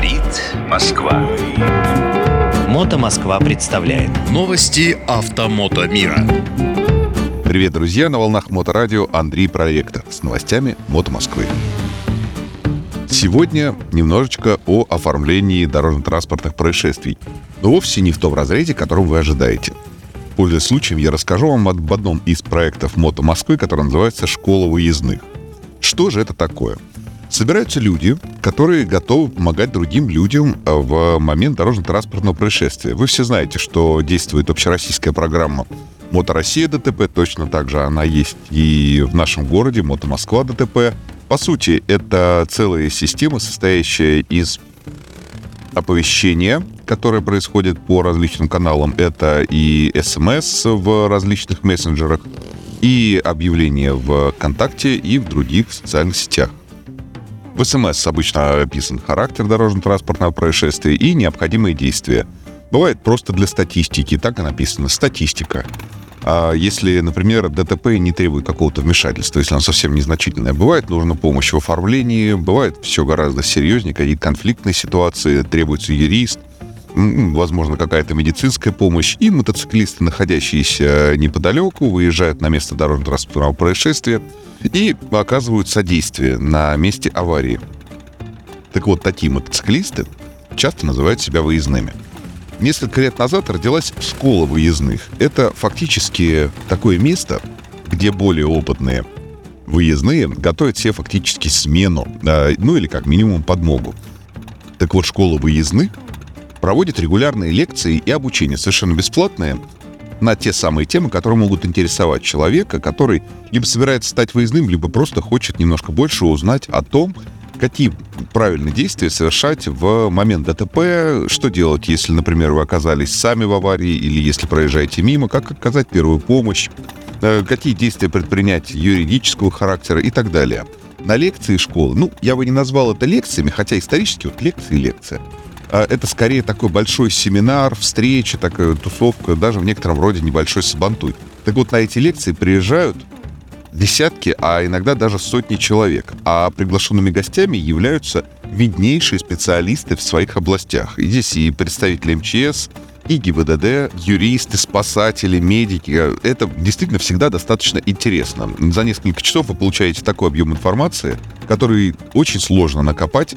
Говорит Москва. Мото Москва представляет Новости автомото мира. Привет, друзья! На волнах Моторадио Андрей Проректор с новостями Мото Москвы. Сегодня немножечко о оформлении дорожно-транспортных происшествий, но вовсе не в том разрезе, которым вы ожидаете. Пользуясь случаем, я расскажу вам об одном из проектов Мото Москвы, который называется «Школа выездных». Что же это такое? Собираются люди, которые готовы помогать другим людям э, в момент дорожно-транспортного происшествия. Вы все знаете, что действует общероссийская программа «Мото Россия ДТП», точно так же она есть и в нашем городе «Мото Москва ДТП». По сути, это целая система, состоящая из оповещения, которое происходит по различным каналам. Это и СМС в различных мессенджерах, и объявления в ВКонтакте и в других социальных сетях. В СМС обычно описан характер дорожно-транспортного происшествия и необходимые действия. Бывает просто для статистики, так и написано «статистика». А если, например, ДТП не требует какого-то вмешательства, если оно совсем незначительное, бывает нужна помощь в оформлении, бывает все гораздо серьезнее, какие-то конфликтные ситуации, требуется юрист, возможно, какая-то медицинская помощь, и мотоциклисты, находящиеся неподалеку, выезжают на место дорожно-транспортного происшествия и оказывают содействие на месте аварии. Так вот, такие мотоциклисты часто называют себя выездными. Несколько лет назад родилась школа выездных. Это фактически такое место, где более опытные выездные готовят себе фактически смену, а, ну или как минимум подмогу. Так вот, школа выездных проводит регулярные лекции и обучение, совершенно бесплатные, на те самые темы, которые могут интересовать человека, который либо собирается стать выездным, либо просто хочет немножко больше узнать о том, какие правильные действия совершать в момент ДТП, что делать, если, например, вы оказались сами в аварии или если проезжаете мимо, как оказать первую помощь, э, какие действия предпринять юридического характера и так далее. На лекции школы, ну, я бы не назвал это лекциями, хотя исторически вот лекция и лекция – это скорее такой большой семинар, встреча, такая тусовка, даже в некотором роде небольшой сабантуй. Так вот, на эти лекции приезжают десятки, а иногда даже сотни человек. А приглашенными гостями являются виднейшие специалисты в своих областях. И здесь и представители МЧС, и ГИБДД, юристы, спасатели, медики. Это действительно всегда достаточно интересно. За несколько часов вы получаете такой объем информации, который очень сложно накопать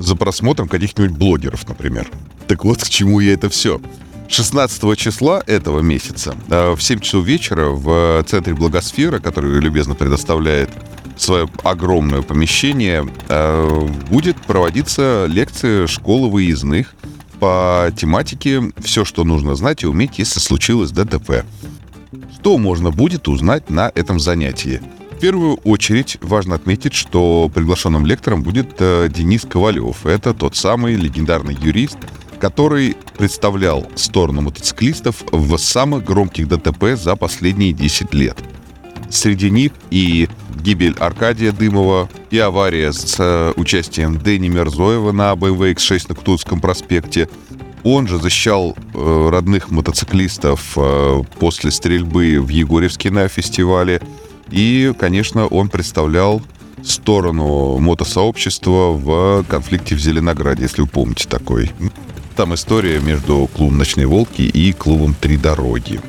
за просмотром каких-нибудь блогеров, например. Так вот, к чему я это все. 16 числа этого месяца э, в 7 часов вечера в центре Благосфера, который любезно предоставляет свое огромное помещение, э, будет проводиться лекция школы выездных по тематике «Все, что нужно знать и уметь, если случилось ДТП». Что можно будет узнать на этом занятии? Первую очередь важно отметить, что приглашенным лектором будет э, Денис Ковалев. Это тот самый легендарный юрист, который представлял сторону мотоциклистов в самых громких ДТП за последние 10 лет. Среди них и гибель Аркадия Дымова, и авария с э, участием Дэни Мерзоева на BMW X6 на Кутузском проспекте. Он же защищал э, родных мотоциклистов э, после стрельбы в Егорьевске на фестивале. И, конечно, он представлял сторону мотосообщества в конфликте в Зеленограде, если вы помните такой. Там история между клубом «Ночные волки» и клубом «Три дороги».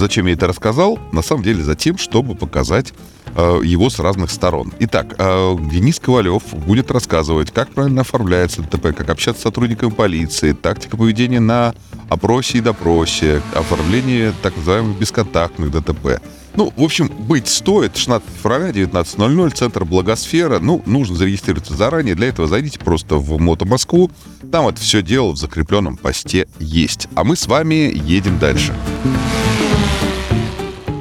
Зачем я это рассказал? На самом деле за тем, чтобы показать э, его с разных сторон. Итак, э, Денис Ковалев будет рассказывать, как правильно оформляется ДТП, как общаться с сотрудниками полиции, тактика поведения на опросе и допросе, оформление так называемых бесконтактных ДТП. Ну, в общем, быть стоит. 16 февраля, 19.00, центр Благосфера. Ну, нужно зарегистрироваться заранее. Для этого зайдите просто в Мото Москву. Там это все дело в закрепленном посте есть. А мы с вами едем дальше.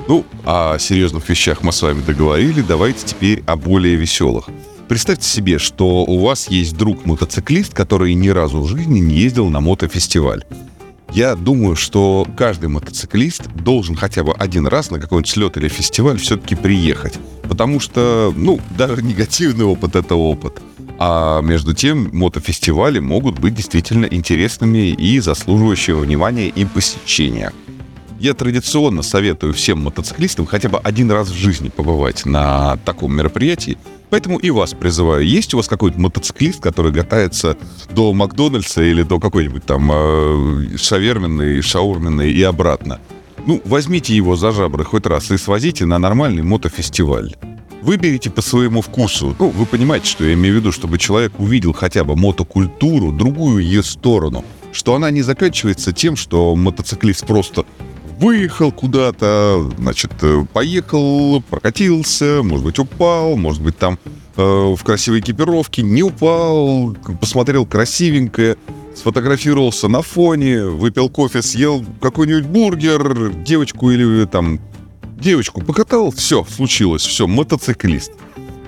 Ну, о серьезных вещах мы с вами договорили. Давайте теперь о более веселых. Представьте себе, что у вас есть друг-мотоциклист, который ни разу в жизни не ездил на мотофестиваль. Я думаю, что каждый мотоциклист должен хотя бы один раз на какой-нибудь слет или фестиваль все-таки приехать. Потому что, ну, даже негативный опыт — это опыт. А между тем, мотофестивали могут быть действительно интересными и заслуживающими внимания и посещения. Я традиционно советую всем мотоциклистам хотя бы один раз в жизни побывать на таком мероприятии. Поэтому и вас призываю. Есть у вас какой-то мотоциклист, который катается до Макдональдса или до какой-нибудь там э, шаверменной, шаурменной и обратно? Ну, возьмите его за жабры хоть раз и свозите на нормальный мотофестиваль. Выберите по своему вкусу. Ну, вы понимаете, что я имею в виду, чтобы человек увидел хотя бы мотокультуру, другую ее сторону. Что она не заканчивается тем, что мотоциклист просто выехал куда-то, значит, э, поехал, прокатился, может быть, упал, может быть, там э, в красивой экипировке не упал, посмотрел красивенькое, сфотографировался на фоне, выпил кофе, съел какой-нибудь бургер, девочку или там девочку покатал, все, случилось, все, мотоциклист.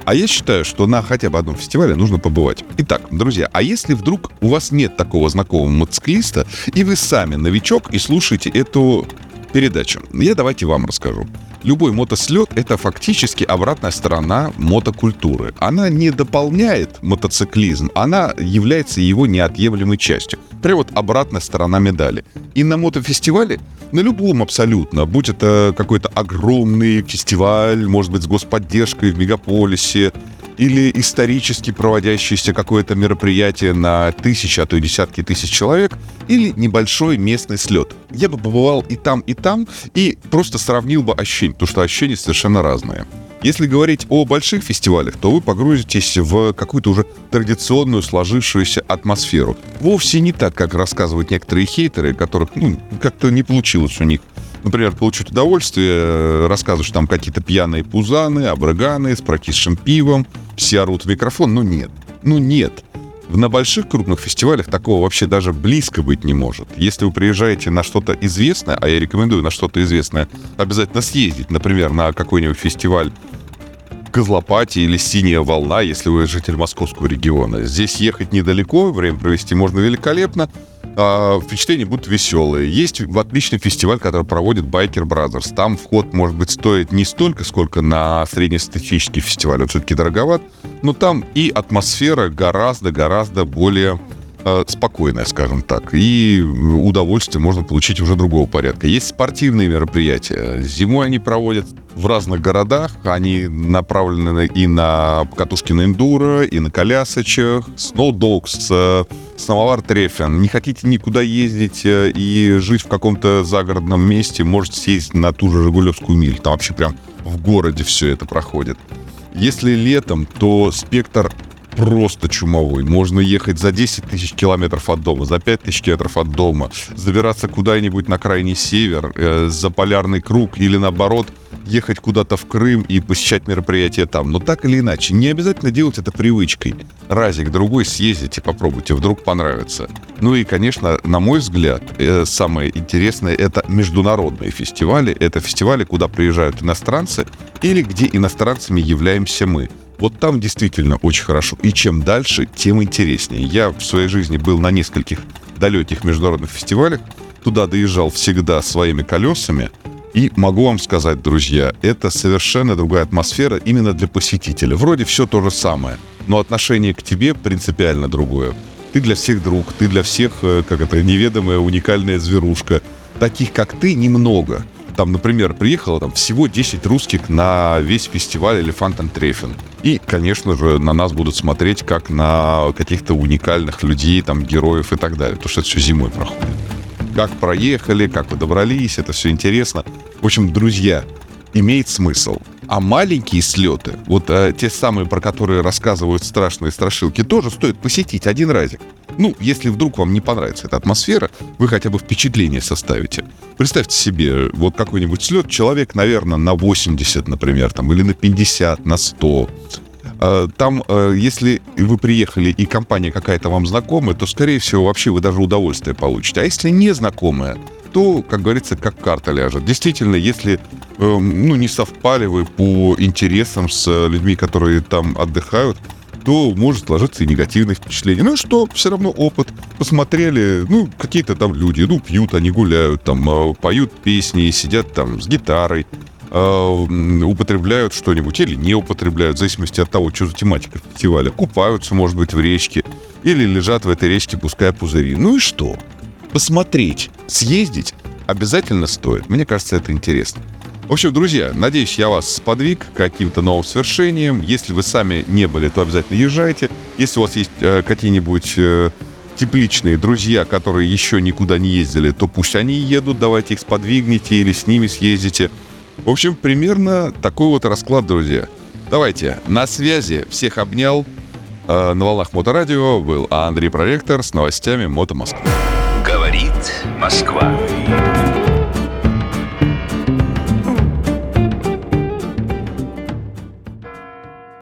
А я считаю, что на хотя бы одном фестивале нужно побывать. Итак, друзья, а если вдруг у вас нет такого знакомого мотоциклиста, и вы сами новичок и слушаете эту передачу, я давайте вам расскажу. Любой мотослет — это фактически обратная сторона мотокультуры. Она не дополняет мотоциклизм, она является его неотъемлемой частью. Прям вот обратная сторона медали. И на мотофестивале, на любом абсолютно, будь это какой-то огромный фестиваль, может быть, с господдержкой в мегаполисе, или исторически проводящееся какое-то мероприятие на тысячи, а то и десятки тысяч человек, или небольшой местный слет. Я бы побывал и там, и там, и просто сравнил бы ощущения, потому что ощущения совершенно разные. Если говорить о больших фестивалях, то вы погрузитесь в какую-то уже традиционную сложившуюся атмосферу. Вовсе не так, как рассказывают некоторые хейтеры, которых ну, как-то не получилось у них например, получить удовольствие, э, рассказываешь там какие-то пьяные пузаны, абраганы с прокисшим пивом, все орут в микрофон. Ну нет, ну нет. На больших крупных фестивалях такого вообще даже близко быть не может. Если вы приезжаете на что-то известное, а я рекомендую на что-то известное обязательно съездить, например, на какой-нибудь фестиваль Козлопатия или Синяя волна, если вы житель московского региона. Здесь ехать недалеко, время провести можно великолепно э, впечатления будут веселые. Есть отличный фестиваль, который проводит Biker Brothers. Там вход, может быть, стоит не столько, сколько на среднестатистический фестиваль. Он все-таки дороговат. Но там и атмосфера гораздо-гораздо более э, спокойная, скажем так. И удовольствие можно получить уже другого порядка. Есть спортивные мероприятия. Зимой они проводят в разных городах. Они направлены и на катушки на эндуро, и на колясочек. Snow Dogs, э, Трефен. Не хотите никуда ездить э, и жить в каком-то загородном месте, можете съездить на ту же Жигулевскую миль. Там вообще прям в городе все это проходит. Если летом, то спектр просто чумовой. Можно ехать за 10 тысяч километров от дома, за 5 тысяч километров от дома, забираться куда-нибудь на крайний север, э, за полярный круг или наоборот ехать куда-то в Крым и посещать мероприятия там. Но так или иначе, не обязательно делать это привычкой. Разик другой съездите, попробуйте, вдруг понравится. Ну и, конечно, на мой взгляд, э, самое интересное это международные фестивали. Это фестивали, куда приезжают иностранцы или где иностранцами являемся мы. Вот там действительно очень хорошо. И чем дальше, тем интереснее. Я в своей жизни был на нескольких далеких международных фестивалях. Туда доезжал всегда своими колесами. И могу вам сказать, друзья, это совершенно другая атмосфера именно для посетителя. Вроде все то же самое, но отношение к тебе принципиально другое. Ты для всех друг, ты для всех, э, как это, неведомая уникальная зверушка. Таких, как ты, немного там, например, приехало там всего 10 русских на весь фестиваль «Элефант Трефен». И, конечно же, на нас будут смотреть как на каких-то уникальных людей, там, героев и так далее. Потому что это все зимой проходит. Как проехали, как вы добрались, это все интересно. В общем, друзья, имеет смысл. А маленькие слеты, вот а, те самые, про которые рассказывают страшные страшилки, тоже стоит посетить один разик. Ну, если вдруг вам не понравится эта атмосфера, вы хотя бы впечатление составите. Представьте себе, вот какой-нибудь слет, человек, наверное, на 80, например, там, или на 50, на 100. А, там, а, если вы приехали и компания какая-то вам знакомая, то, скорее всего, вообще вы даже удовольствие получите. А если не знакомая, то, как говорится, как карта ляжет. Действительно, если эм, ну, не совпали вы по интересам с людьми, которые там отдыхают, то может сложиться и негативное впечатление. Ну и что, все равно опыт. Посмотрели, ну, какие-то там люди, ну, пьют, они гуляют, там, э, поют песни, сидят там с гитарой, э, употребляют что-нибудь или не употребляют, в зависимости от того, что за тематика фестиваля. Купаются, может быть, в речке, или лежат в этой речке, пуская пузыри. Ну и что? посмотреть, съездить, обязательно стоит. Мне кажется, это интересно. В общем, друзья, надеюсь, я вас сподвиг к каким-то новым свершениям. Если вы сами не были, то обязательно езжайте. Если у вас есть э, какие-нибудь э, тепличные друзья, которые еще никуда не ездили, то пусть они едут, давайте их сподвигните или с ними съездите. В общем, примерно такой вот расклад, друзья. Давайте, на связи, всех обнял. Э, на волнах Моторадио был Андрей Проректор с новостями Мото Москвы. Говорит Москва.